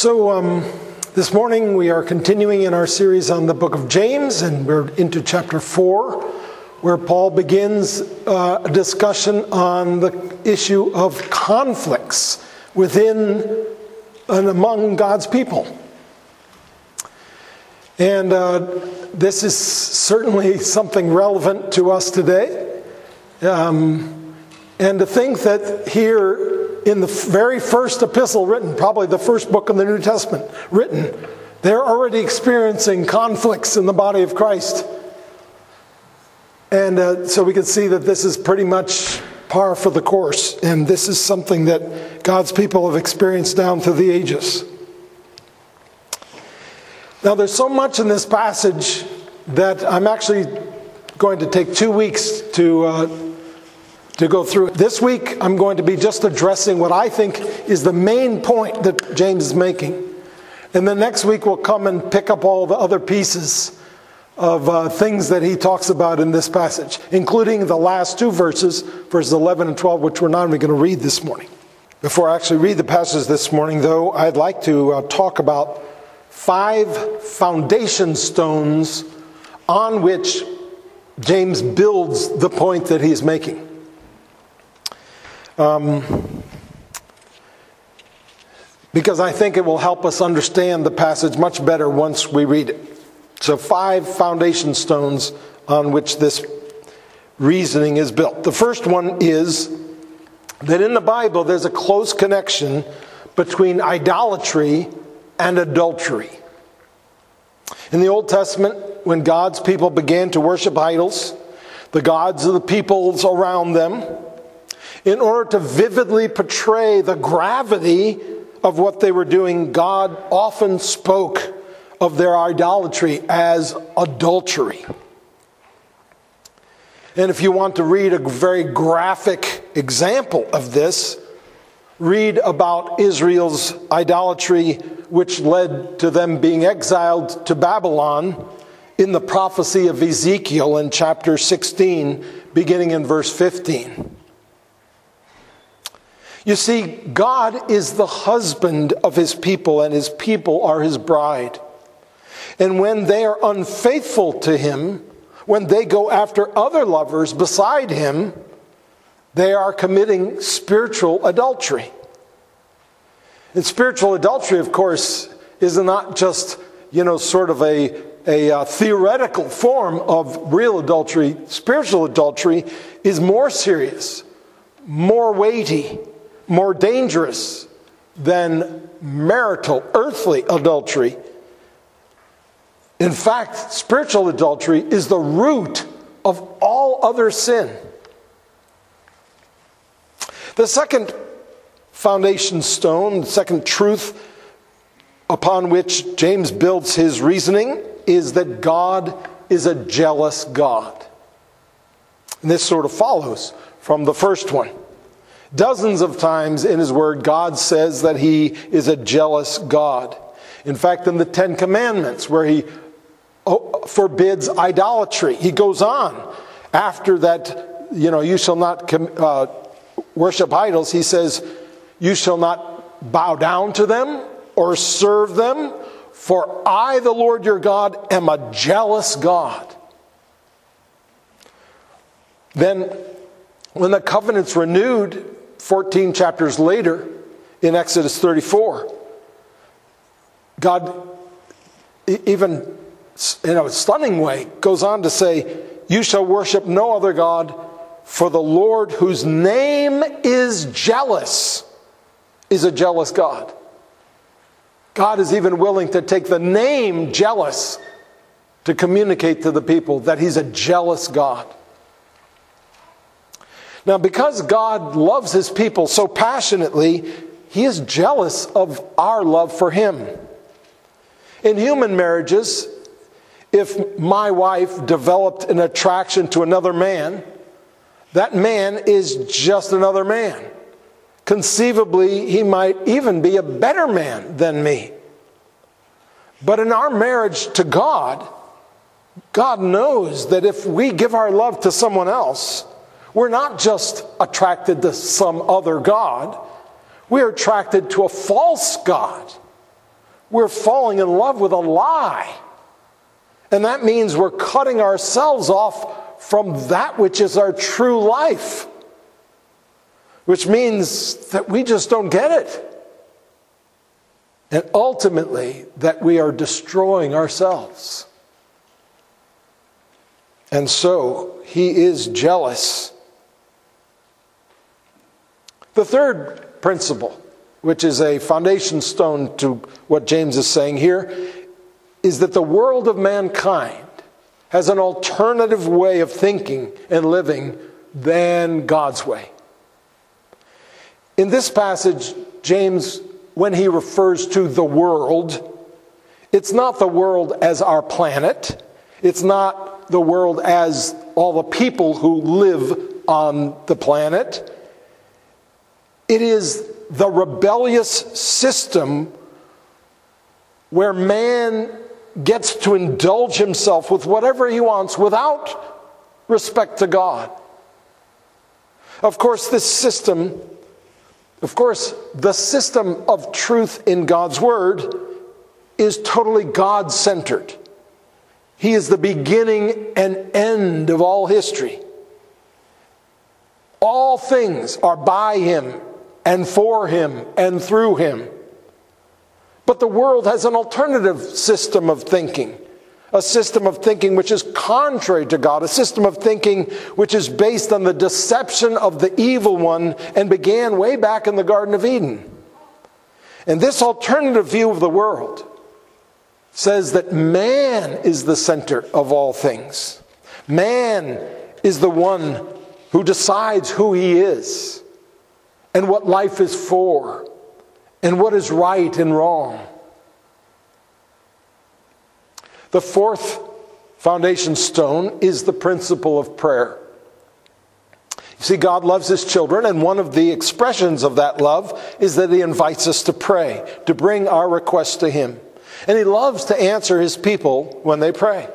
So, um, this morning we are continuing in our series on the book of James, and we're into chapter 4, where Paul begins uh, a discussion on the issue of conflicts within and among God's people. And uh, this is certainly something relevant to us today. Um, and to think that here in the very first epistle written, probably the first book in the New Testament written, they're already experiencing conflicts in the body of Christ. And uh, so we can see that this is pretty much par for the course. And this is something that God's people have experienced down through the ages. Now, there's so much in this passage that I'm actually going to take two weeks to. Uh, to go through. This week, I'm going to be just addressing what I think is the main point that James is making. And then next week, we'll come and pick up all the other pieces of uh, things that he talks about in this passage, including the last two verses, verses 11 and 12, which we're not even going to read this morning. Before I actually read the passage this morning, though, I'd like to uh, talk about five foundation stones on which James builds the point that he's making. Um, because I think it will help us understand the passage much better once we read it. So, five foundation stones on which this reasoning is built. The first one is that in the Bible there's a close connection between idolatry and adultery. In the Old Testament, when God's people began to worship idols, the gods of the peoples around them, in order to vividly portray the gravity of what they were doing, God often spoke of their idolatry as adultery. And if you want to read a very graphic example of this, read about Israel's idolatry, which led to them being exiled to Babylon in the prophecy of Ezekiel in chapter 16, beginning in verse 15. You see, God is the husband of his people, and his people are his bride. And when they are unfaithful to him, when they go after other lovers beside him, they are committing spiritual adultery. And spiritual adultery, of course, is not just, you know, sort of a, a uh, theoretical form of real adultery. Spiritual adultery is more serious, more weighty, more dangerous than marital, earthly adultery. In fact, spiritual adultery is the root of all other sin. The second foundation stone, the second truth upon which James builds his reasoning is that God is a jealous God. And this sort of follows from the first one. Dozens of times in His Word, God says that He is a jealous God. In fact, in the Ten Commandments, where He oh, forbids idolatry, He goes on after that, you know, you shall not uh, worship idols, He says, you shall not bow down to them or serve them, for I, the Lord your God, am a jealous God. Then, when the covenant's renewed, 14 chapters later, in Exodus 34, God, even in a stunning way, goes on to say, You shall worship no other God, for the Lord, whose name is jealous, is a jealous God. God is even willing to take the name jealous to communicate to the people that He's a jealous God. Now, because God loves his people so passionately, he is jealous of our love for him. In human marriages, if my wife developed an attraction to another man, that man is just another man. Conceivably, he might even be a better man than me. But in our marriage to God, God knows that if we give our love to someone else, we're not just attracted to some other God, we're attracted to a false God. we're falling in love with a lie. And that means we're cutting ourselves off from that which is our true life, which means that we just don't get it. And ultimately, that we are destroying ourselves. And so, he is jealous. The third principle, which is a foundation stone to what James is saying here, is that the world of mankind has an alternative way of thinking and living than God's way. In this passage, James, when he refers to the world, it's not the world as our planet, it's not the world as all the people who live on the planet. It is the rebellious system where man gets to indulge himself with whatever he wants without respect to God. Of course, this system, of course, the system of truth in God's Word is totally God centered. He is the beginning and end of all history. All things are by Him and for Him and through Him. But the world has an alternative system of thinking, a system of thinking which is contrary to God, a system of thinking which is based on the deception of the evil one and began way back in the Garden of Eden. And this alternative view of the world says that man is the center of all things. Man is the one who decides who he is and what life is for and what is right and wrong. The fourth foundation stone is the principle of prayer. You see, God loves his children, and one of the expressions of that love is that he invites us to pray, to bring our requests to him. And he loves to answer his people when they pray.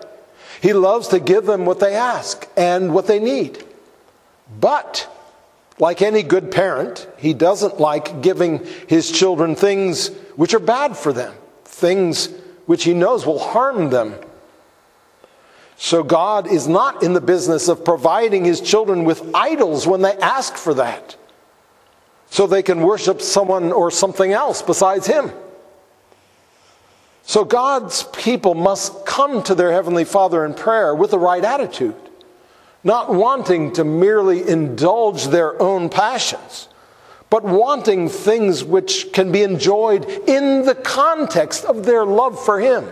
He loves to give them what they ask and what they need. But like any good parent, he doesn't like giving his children things which are bad for them, things which he knows will harm them. So God is not in the business of providing his children with idols when they ask for that, so they can worship someone or something else besides him. So God's people must come to their Heavenly Father in prayer with the right attitude not wanting to merely indulge their own passions, but wanting things which can be enjoyed in the context of their love for Him.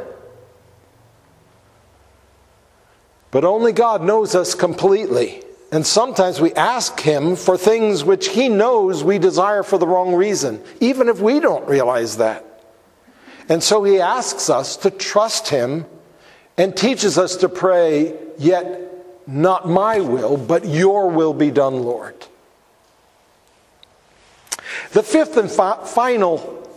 But only God knows us completely. And sometimes we ask Him for things which He knows we desire for the wrong reason, even if we don't realize that. And so He asks us to trust Him and teaches us to pray, yet not my will, but your will be done, Lord. The fifth and fi- final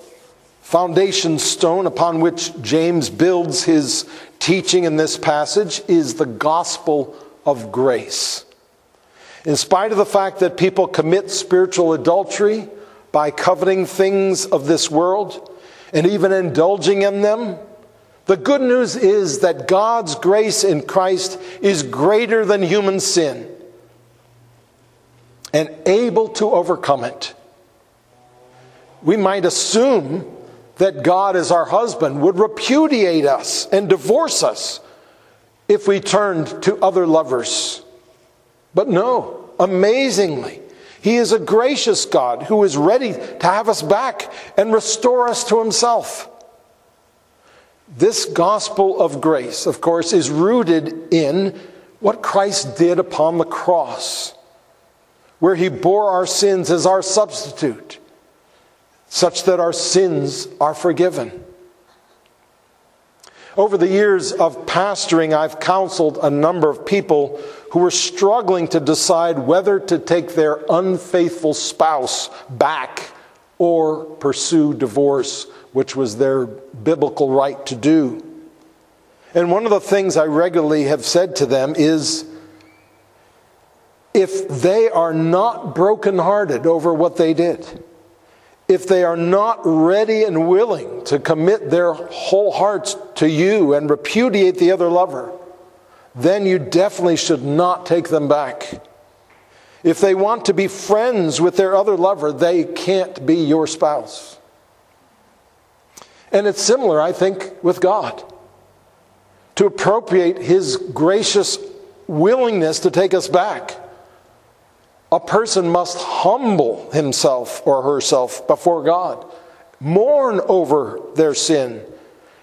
foundation stone upon which James builds his teaching in this passage is the gospel of grace. In spite of the fact that people commit spiritual adultery by coveting things of this world and even indulging in them, the good news is that God's grace in Christ is greater than human sin and able to overcome it. We might assume that God, as our husband, would repudiate us and divorce us if we turned to other lovers. But no, amazingly, He is a gracious God who is ready to have us back and restore us to Himself. This gospel of grace, of course, is rooted in what Christ did upon the cross, where he bore our sins as our substitute, such that our sins are forgiven. Over the years of pastoring, I've counseled a number of people who were struggling to decide whether to take their unfaithful spouse back or pursue divorce which was their biblical right to do. And one of the things I regularly have said to them is if they are not brokenhearted over what they did, if they are not ready and willing to commit their whole hearts to you and repudiate the other lover, then you definitely should not take them back. If they want to be friends with their other lover, they can't be your spouse. And it's similar, I think, with God. To appropriate His gracious willingness to take us back a person must humble himself or herself before God, mourn over their sin,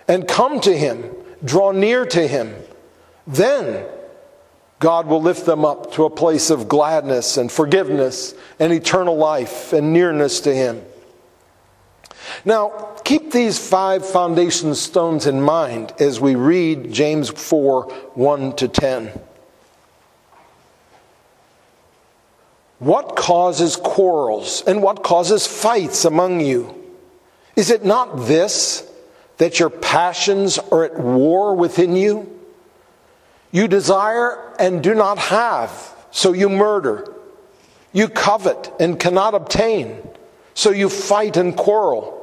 and come to Him, draw near to Him. Then God will lift them up to a place of gladness and forgiveness and eternal life and nearness to Him. Now, keep these five foundation stones in mind as we read James 4 1 to 10. What causes quarrels and what causes fights among you? Is it not this, that your passions are at war within you? You desire and do not have, so you murder. You covet and cannot obtain, so you fight and quarrel.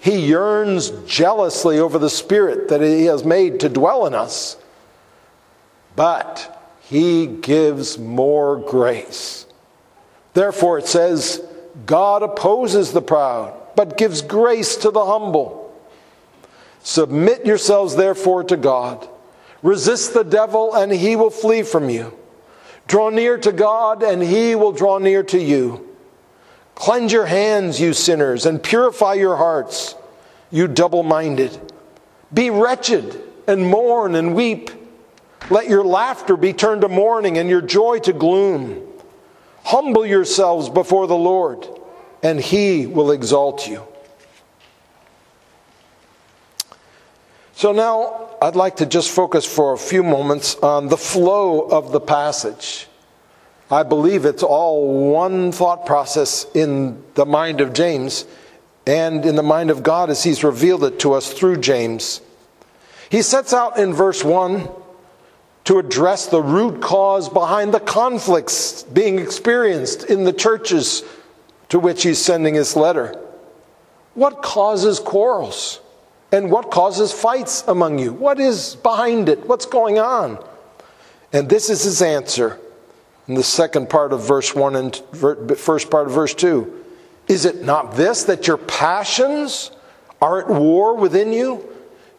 he yearns jealously over the spirit that he has made to dwell in us? But he gives more grace. Therefore, it says, God opposes the proud, but gives grace to the humble. Submit yourselves, therefore, to God. Resist the devil, and he will flee from you. Draw near to God, and he will draw near to you. Cleanse your hands, you sinners, and purify your hearts, you double minded. Be wretched, and mourn and weep. Let your laughter be turned to mourning, and your joy to gloom. Humble yourselves before the Lord, and he will exalt you. So now I'd like to just focus for a few moments on the flow of the passage. I believe it's all one thought process in the mind of James and in the mind of God as he's revealed it to us through James. He sets out in verse 1 to address the root cause behind the conflicts being experienced in the churches to which he's sending his letter. What causes quarrels? And what causes fights among you? What is behind it? What's going on? And this is his answer in the second part of verse 1 and first part of verse 2. Is it not this that your passions are at war within you?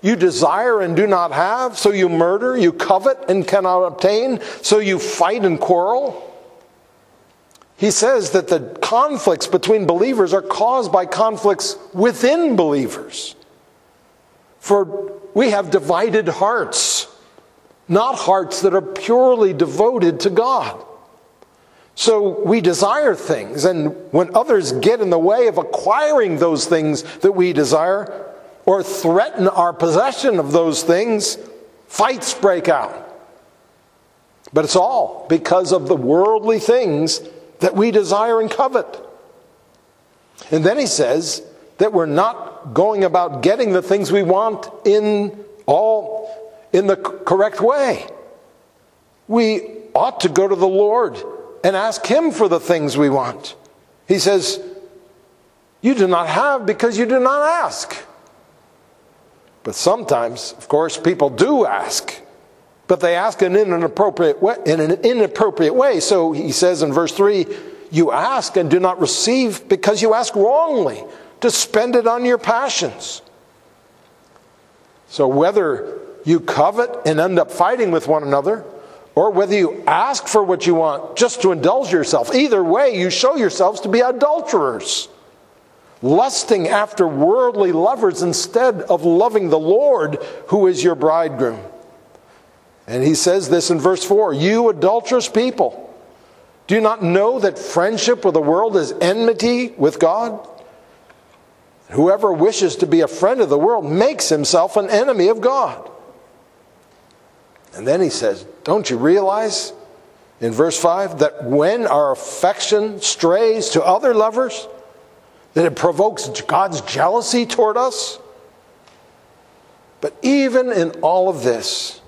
You desire and do not have, so you murder. You covet and cannot obtain, so you fight and quarrel. He says that the conflicts between believers are caused by conflicts within believers. For we have divided hearts, not hearts that are purely devoted to God. So we desire things, and when others get in the way of acquiring those things that we desire, or threaten our possession of those things, fights break out. But it's all because of the worldly things that we desire and covet. And then he says that we're not going about getting the things we want in all in the correct way. We ought to go to the Lord and ask him for the things we want. He says, "You do not have because you do not ask." But sometimes, of course, people do ask, but they ask in an inappropriate way, in an inappropriate way. So he says in verse 3, you ask and do not receive because you ask wrongly to spend it on your passions. So whether you covet and end up fighting with one another, or whether you ask for what you want just to indulge yourself, either way, you show yourselves to be adulterers lusting after worldly lovers instead of loving the Lord who is your bridegroom. And he says this in verse 4 You adulterous people, do you not know that friendship with the world is enmity with God? Whoever wishes to be a friend of the world makes himself an enemy of God. And then he says, Don't you realize in verse 5 that when our affection strays to other lovers, that it provokes God's jealousy toward us? But even in all of this,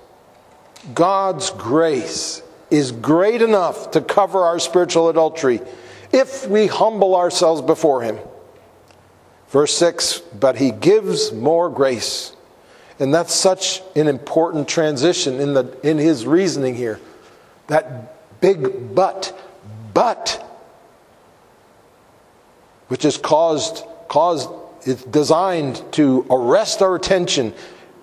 God's grace is great enough to cover our spiritual adultery if we humble ourselves before Him. Verse 6 But He gives more grace. And that's such an important transition in, the, in His reasoning here. That big but, but, which is caused, caused it's designed to arrest our attention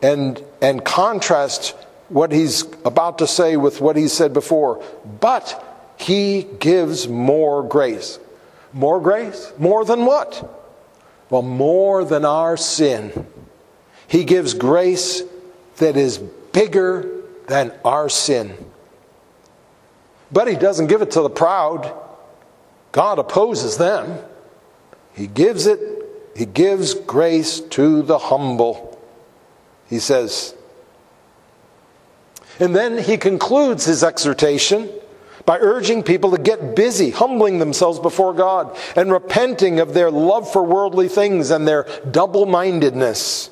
and, and contrast what he's about to say with what he said before. But he gives more grace. More grace? More than what? Well, more than our sin. He gives grace that is bigger than our sin. But he doesn't give it to the proud. God opposes them. He gives it, he gives grace to the humble. He says, and then he concludes his exhortation by urging people to get busy, humbling themselves before God, and repenting of their love for worldly things and their double mindedness.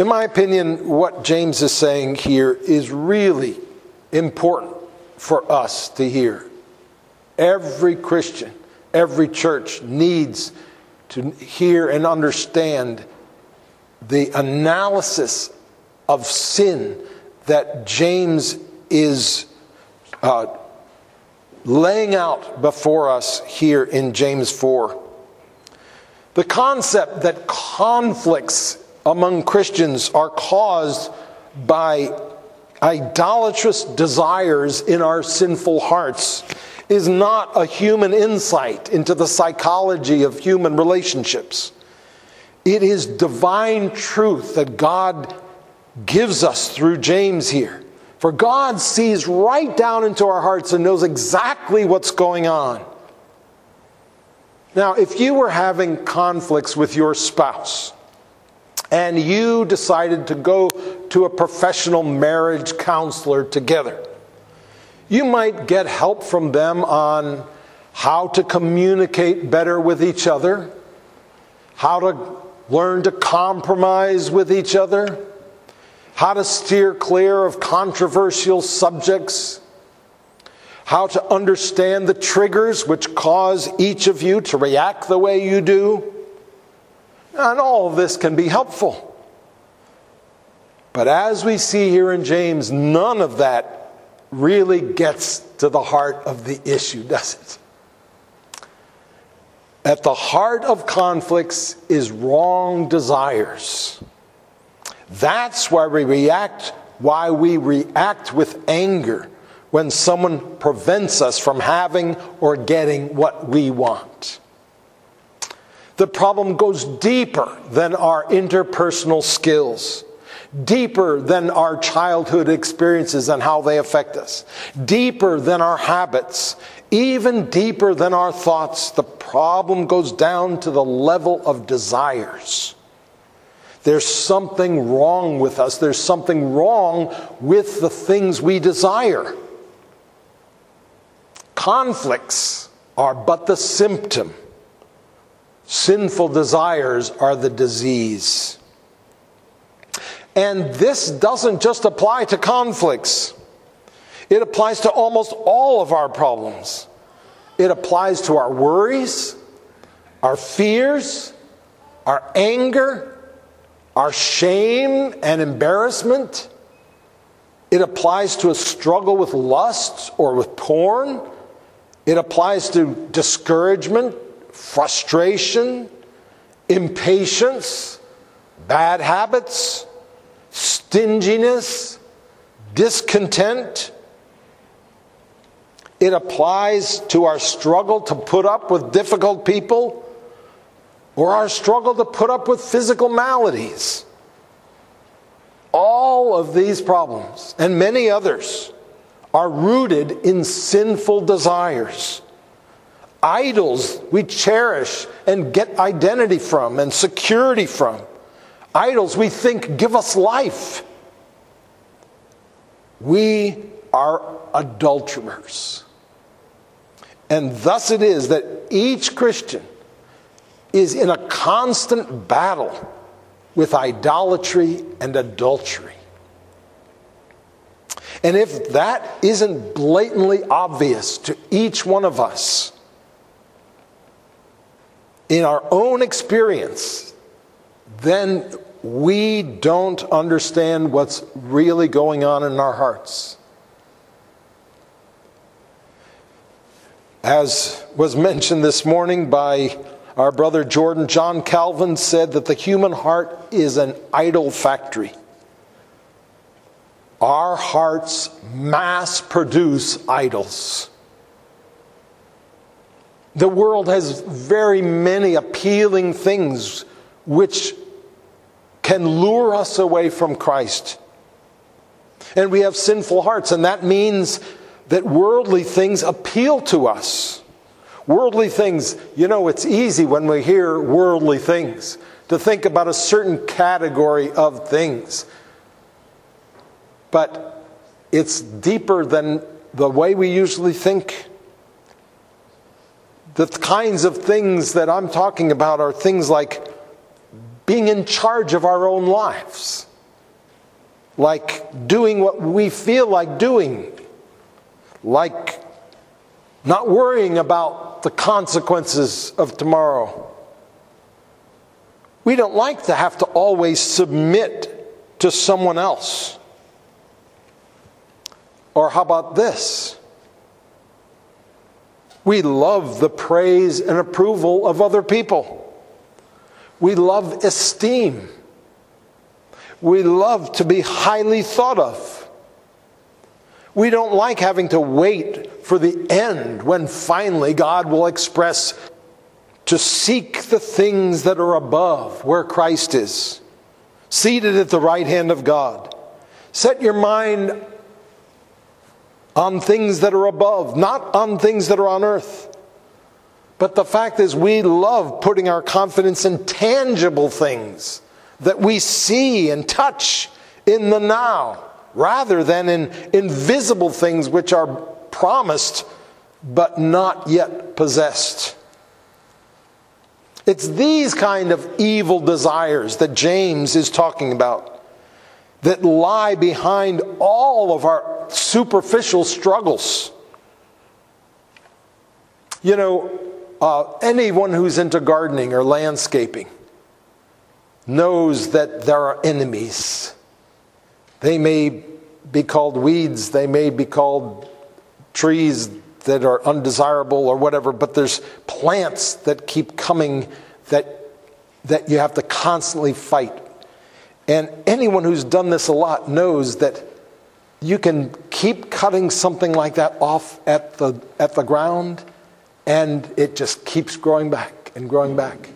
In my opinion, what James is saying here is really important for us to hear. Every Christian, every church needs to hear and understand the analysis of sin that James is uh, laying out before us here in James 4. The concept that conflicts among Christians are caused by idolatrous desires in our sinful hearts is not a human insight into the psychology of human relationships. It is divine truth that God gives us through James here. For God sees right down into our hearts and knows exactly what's going on. Now, if you were having conflicts with your spouse and you decided to go to a professional marriage counselor together, you might get help from them on how to communicate better with each other, how to learn to compromise with each other how to steer clear of controversial subjects, how to understand the triggers which cause each of you to react the way you do. And all of this can be helpful. But as we see here in James, none of that really gets to the heart of the issue, does it? At the heart of conflicts is wrong desires. That's why we react, why we react with anger when someone prevents us from having or getting what we want. The problem goes deeper than our interpersonal skills, deeper than our childhood experiences and how they affect us, deeper than our habits, even deeper than our thoughts. The problem goes down to the level of desires. There's something wrong with us. There's something wrong with the things we desire. Conflicts are but the symptom, sinful desires are the disease. And this doesn't just apply to conflicts, it applies to almost all of our problems. It applies to our worries, our fears, our anger, our shame and embarrassment. It applies to a struggle with lust or with porn. It applies to discouragement, frustration, impatience, bad habits, stinginess, discontent. It applies to our struggle to put up with difficult people or our struggle to put up with physical maladies. All of these problems and many others are rooted in sinful desires. Idols we cherish and get identity from and security from. Idols we think give us life. We are adulterers. And thus it is that each Christian is in a constant battle with idolatry and adultery. And if that isn't blatantly obvious to each one of us in our own experience, then we don't understand what's really going on in our hearts. As was mentioned this morning by our brother Jordan, John Calvin said that the human heart is an idol factory. Our hearts mass produce idols. The world has very many appealing things which can lure us away from Christ. And we have sinful hearts, and that means that worldly things appeal to us. Worldly things, you know, it's easy when we hear worldly things to think about a certain category of things. But it's deeper than the way we usually think. The kinds of things that I'm talking about are things like being in charge of our own lives, like doing what we feel like doing, like not worrying about the consequences of tomorrow. We don't like to have to always submit to someone else. Or how about this? We love the praise and approval of other people. We love esteem. We love to be highly thought of. We don't like having to wait for the end when finally God will express to seek the things that are above where Christ is, seated at the right hand of God. Set your mind on things that are above, not on things that are on earth. But the fact is, we love putting our confidence in tangible things that we see and touch in the now rather than in invisible things which are promised but not yet possessed. It's these kind of evil desires that James is talking about that lie behind all of our superficial struggles. You know, uh, anyone who's into gardening or landscaping knows that there are enemies they may be called weeds, they may be called trees that are undesirable or whatever, but there's plants that keep coming that, that you have to constantly fight. And anyone who's done this a lot knows that you can keep cutting something like that off at the, at the ground, and it just keeps growing back and growing back.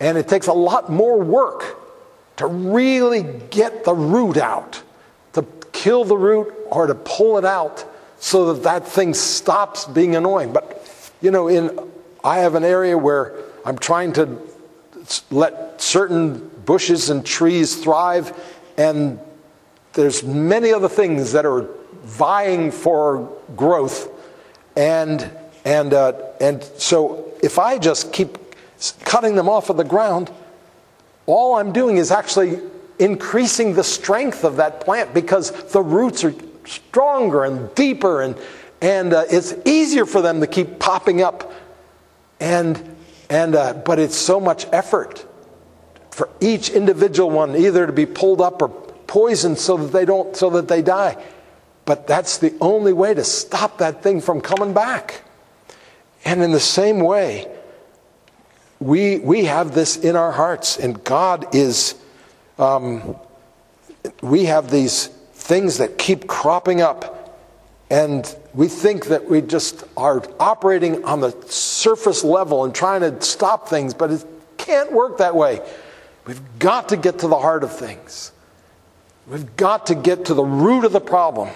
And it takes a lot more work to really get the root out, to kill the root or to pull it out so that that thing stops being annoying. But, you know, in, I have an area where I'm trying to let certain bushes and trees thrive, and there's many other things that are vying for growth. And, and, uh, and so if I just keep cutting them off of the ground, all I'm doing is actually increasing the strength of that plant because the roots are stronger and deeper and, and uh, it's easier for them to keep popping up. And, and, uh, but it's so much effort for each individual one either to be pulled up or poisoned so that they don't so that they die but that's the only way to stop that thing from coming back and in the same way we, we have this in our hearts, and God is um, we have these things that keep cropping up, and we think that we just are operating on the surface level and trying to stop things, but it can't work that way. We've got to get to the heart of things. We've got to get to the root of the problem.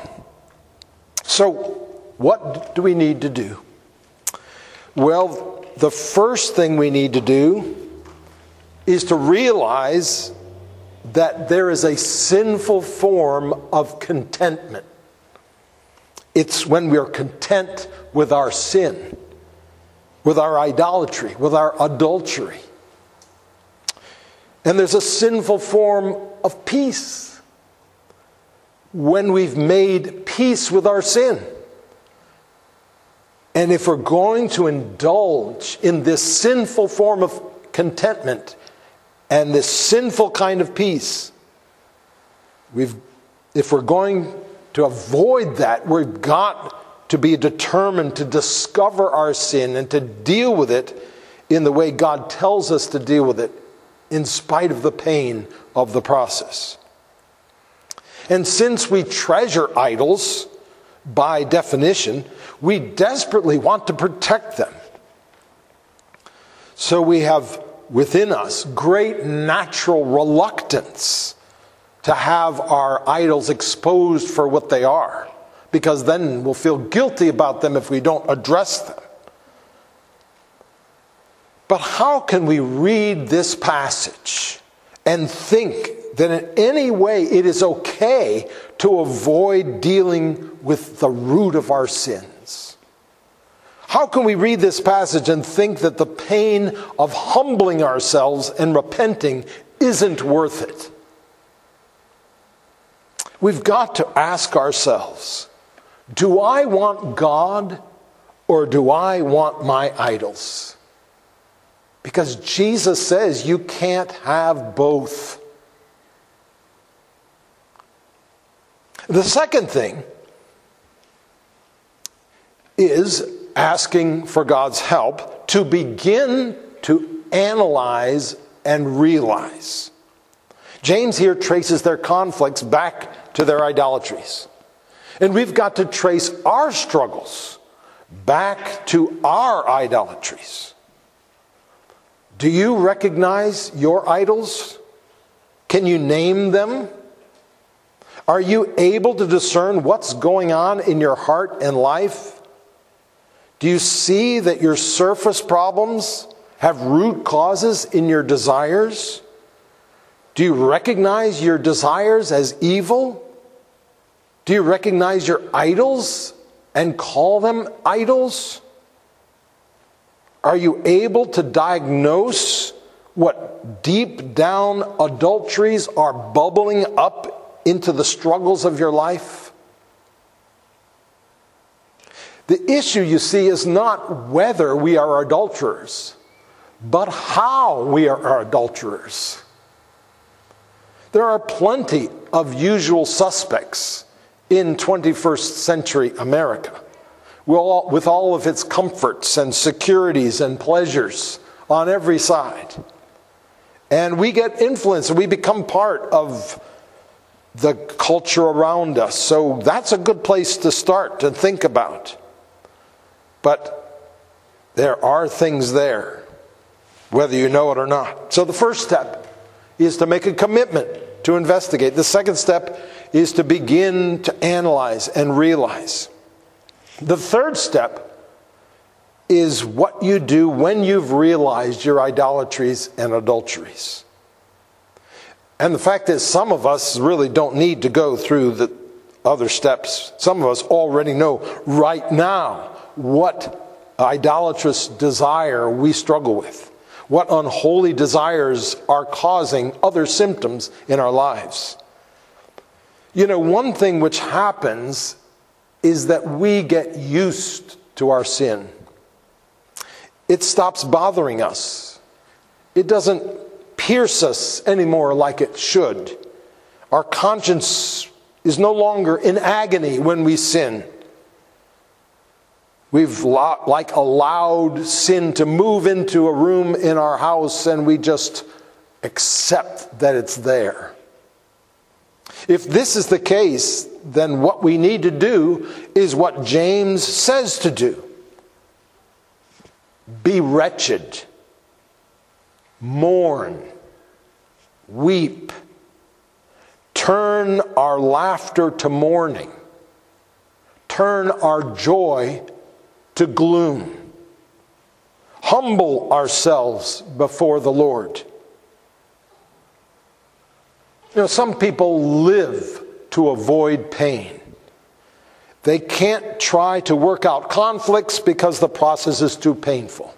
So, what do we need to do? Well, the first thing we need to do is to realize that there is a sinful form of contentment. It's when we are content with our sin, with our idolatry, with our adultery. And there's a sinful form of peace when we've made peace with our sin. And if we're going to indulge in this sinful form of contentment, and this sinful kind of peace, we've, if we're going to avoid that, we've got to be determined to discover our sin and to deal with it in the way God tells us to deal with it, in spite of the pain of the process. And since we treasure idols, by definition, we desperately want to protect them. So we have within us great natural reluctance to have our idols exposed for what they are, because then we'll feel guilty about them if we don't address them. But how can we read this passage and think that in any way it is okay to avoid dealing with the root of our sins. How can we read this passage and think that the pain of humbling ourselves and repenting isn't worth it? We've got to ask ourselves do I want God or do I want my idols? Because Jesus says you can't have both. The second thing is asking for God's help to begin to analyze and realize. James here traces their conflicts back to their idolatries. And we've got to trace our struggles back to our idolatries. Do you recognize your idols? Can you name them? Are you able to discern what's going on in your heart and life? Do you see that your surface problems have root causes in your desires? Do you recognize your desires as evil? Do you recognize your idols and call them idols? Are you able to diagnose what deep down adulteries are bubbling up into the struggles of your life? The issue, you see, is not whether we are adulterers, but how we are adulterers. There are plenty of usual suspects in 21st century America with all of its comforts and securities and pleasures on every side. And we get influenced, we become part of the culture around us. So that's a good place to start to think about. But there are things there, whether you know it or not. So the first step is to make a commitment to investigate. The second step is to begin to analyze and realize. The third step is what you do when you've realized your idolatries and adulteries. And the fact is, some of us really don't need to go through the other steps. Some of us already know right now what idolatrous desire we struggle with, what unholy desires are causing other symptoms in our lives. You know, one thing which happens is that we get used to our sin. It stops bothering us. It doesn't pierce us anymore like it should. Our conscience is no longer in agony when we sin. We've like allowed sin to move into a room in our house and we just accept that it's there. If this is the case, then what we need to do is what James says to do be wretched, mourn, weep, turn our laughter to mourning, turn our joy to gloom, humble ourselves before the Lord. You know, some people live to avoid pain. They can't try to work out conflicts because the process is too painful.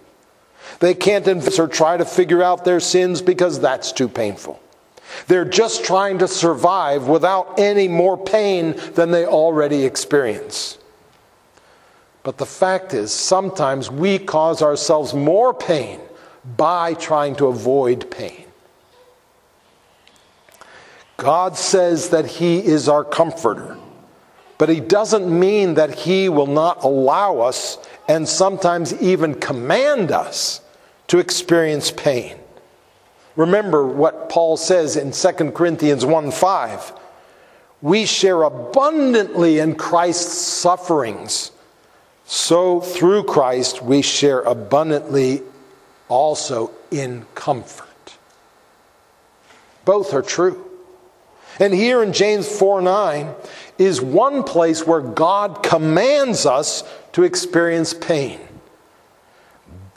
They can't invest or try to figure out their sins because that's too painful. They're just trying to survive without any more pain than they already experience. But the fact is, sometimes we cause ourselves more pain by trying to avoid pain. God says that He is our comforter, but He doesn't mean that He will not allow us and sometimes even command us to experience pain. Remember what Paul says in 2 Corinthians 1 5. We share abundantly in Christ's sufferings, so through Christ we share abundantly also in comfort. Both are true. And here in James 4 9 is one place where God commands us to experience pain.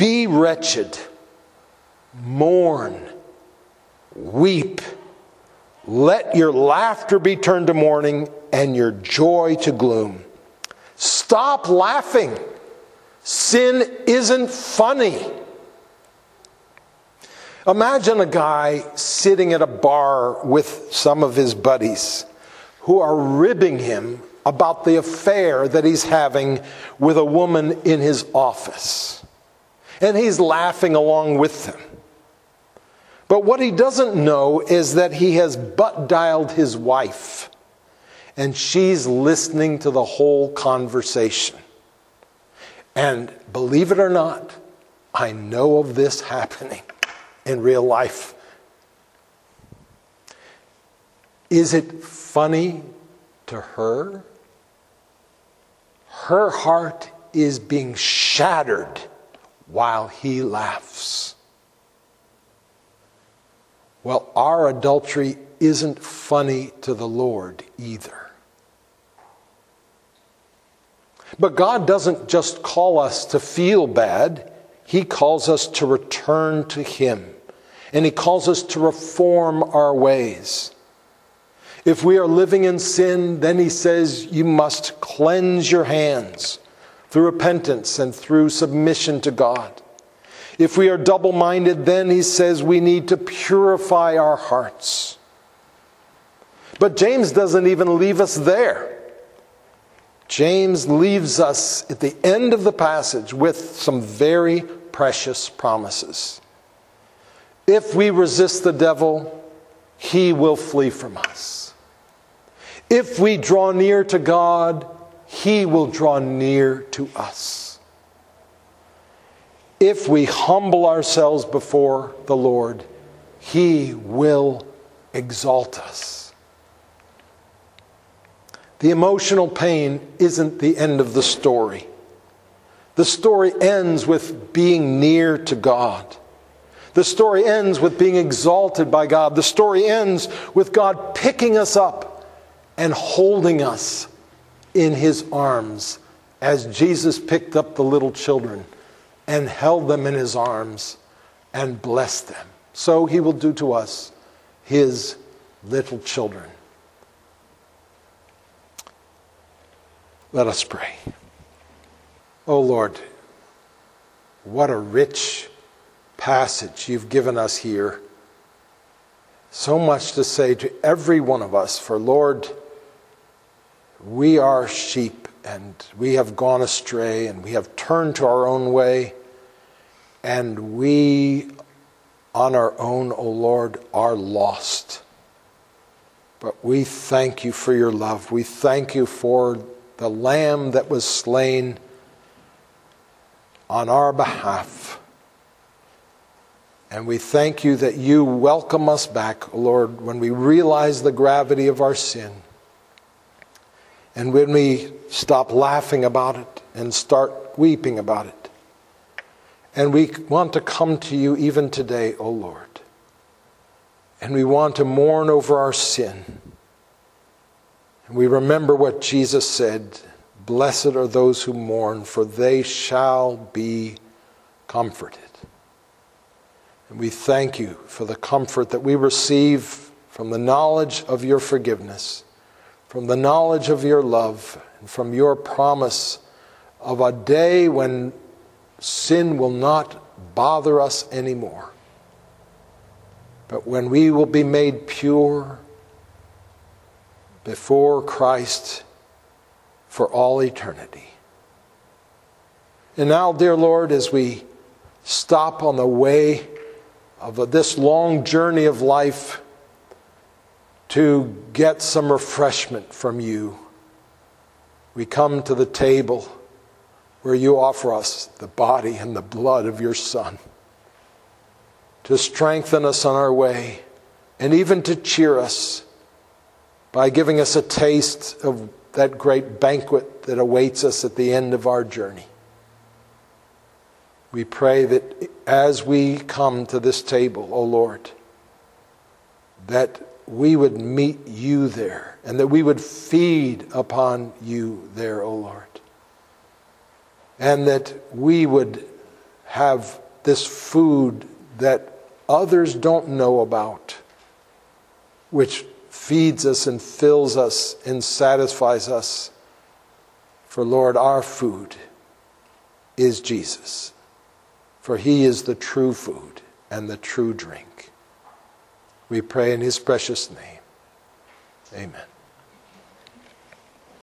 Be wretched, mourn, weep. Let your laughter be turned to mourning and your joy to gloom. Stop laughing. Sin isn't funny. Imagine a guy sitting at a bar with some of his buddies who are ribbing him about the affair that he's having with a woman in his office. And he's laughing along with them. But what he doesn't know is that he has butt dialed his wife, and she's listening to the whole conversation. And believe it or not, I know of this happening in real life. Is it funny to her? Her heart is being shattered while he laughs. Well, our adultery isn't funny to the Lord either. But God doesn't just call us to feel bad, He calls us to return to Him and He calls us to reform our ways. If we are living in sin, then He says you must cleanse your hands through repentance and through submission to God. If we are double minded, then He says we need to purify our hearts. But James doesn't even leave us there. James leaves us at the end of the passage with some very precious promises. If we resist the devil, he will flee from us. If we draw near to God, he will draw near to us. If we humble ourselves before the Lord, he will exalt us. The emotional pain isn't the end of the story. The story ends with being near to God. The story ends with being exalted by God. The story ends with God picking us up and holding us in his arms as Jesus picked up the little children and held them in his arms and blessed them. So he will do to us, his little children. Let us pray. Oh Lord, what a rich passage you've given us here. So much to say to every one of us, for Lord, we are sheep and we have gone astray and we have turned to our own way, and we on our own, O oh Lord, are lost. But we thank you for your love. We thank you for the Lamb that was slain on our behalf And we thank you that you welcome us back, Lord, when we realize the gravity of our sin. And when we stop laughing about it and start weeping about it. And we want to come to you even today, O Lord. And we want to mourn over our sin. And we remember what Jesus said Blessed are those who mourn, for they shall be comforted. And we thank you for the comfort that we receive from the knowledge of your forgiveness, from the knowledge of your love, and from your promise of a day when sin will not bother us anymore, but when we will be made pure before Christ for all eternity. And now, dear Lord, as we stop on the way of this long journey of life to get some refreshment from you, we come to the table where you offer us the body and the blood of your Son to strengthen us on our way and even to cheer us by giving us a taste of that great banquet that awaits us at the end of our journey. We pray that as we come to this table, O oh Lord, that we would meet you there and that we would feed upon you there, O Lord. And that we would have this food that others don't know about, which feeds us and fills us and satisfies us. For Lord, our food is Jesus, for he is the true food and the true drink. We pray in his precious name. Amen.